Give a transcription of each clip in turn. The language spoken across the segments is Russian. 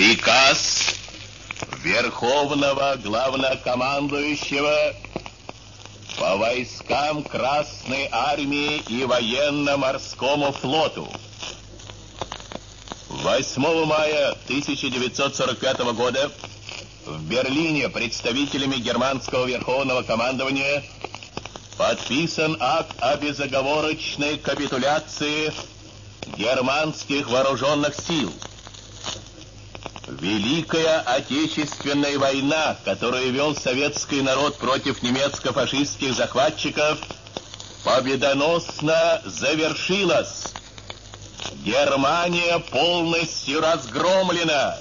Приказ Верховного Главнокомандующего по войскам Красной Армии и Военно-Морскому флоту. 8 мая 1945 года в Берлине представителями германского Верховного командования подписан акт о безоговорочной капитуляции германских вооруженных сил. Великая Отечественная война, которую вел советский народ против немецко-фашистских захватчиков, победоносно завершилась. Германия полностью разгромлена.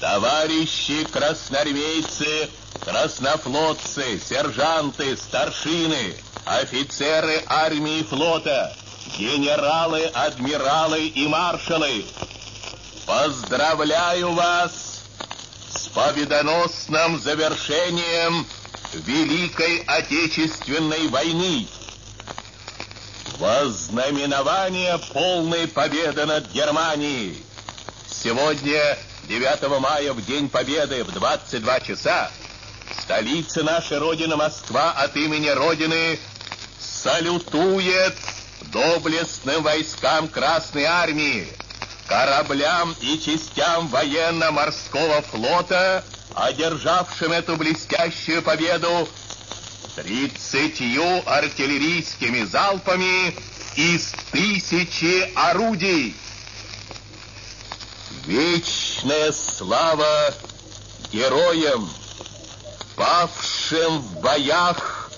Товарищи красноармейцы, краснофлотцы, сержанты, старшины, офицеры армии и флота, генералы, адмиралы и маршалы, поздравляю вас с победоносным завершением Великой Отечественной войны. Вознаменование полной победы над Германией. Сегодня, 9 мая, в День Победы, в 22 часа, столица нашей Родины Москва от имени Родины салютует доблестным войскам Красной Армии, кораблям и частям военно-морского флота, одержавшим эту блестящую победу тридцатью артиллерийскими залпами из тысячи орудий. Вечная слава героям, павшим в боях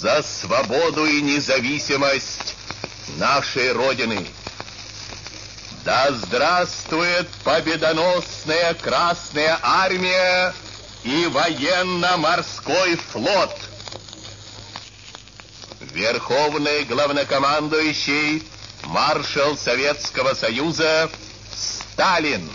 за свободу и независимость нашей Родины. Да здравствует победоносная Красная Армия и военно-морской флот! Верховный главнокомандующий маршал Советского Союза Сталин.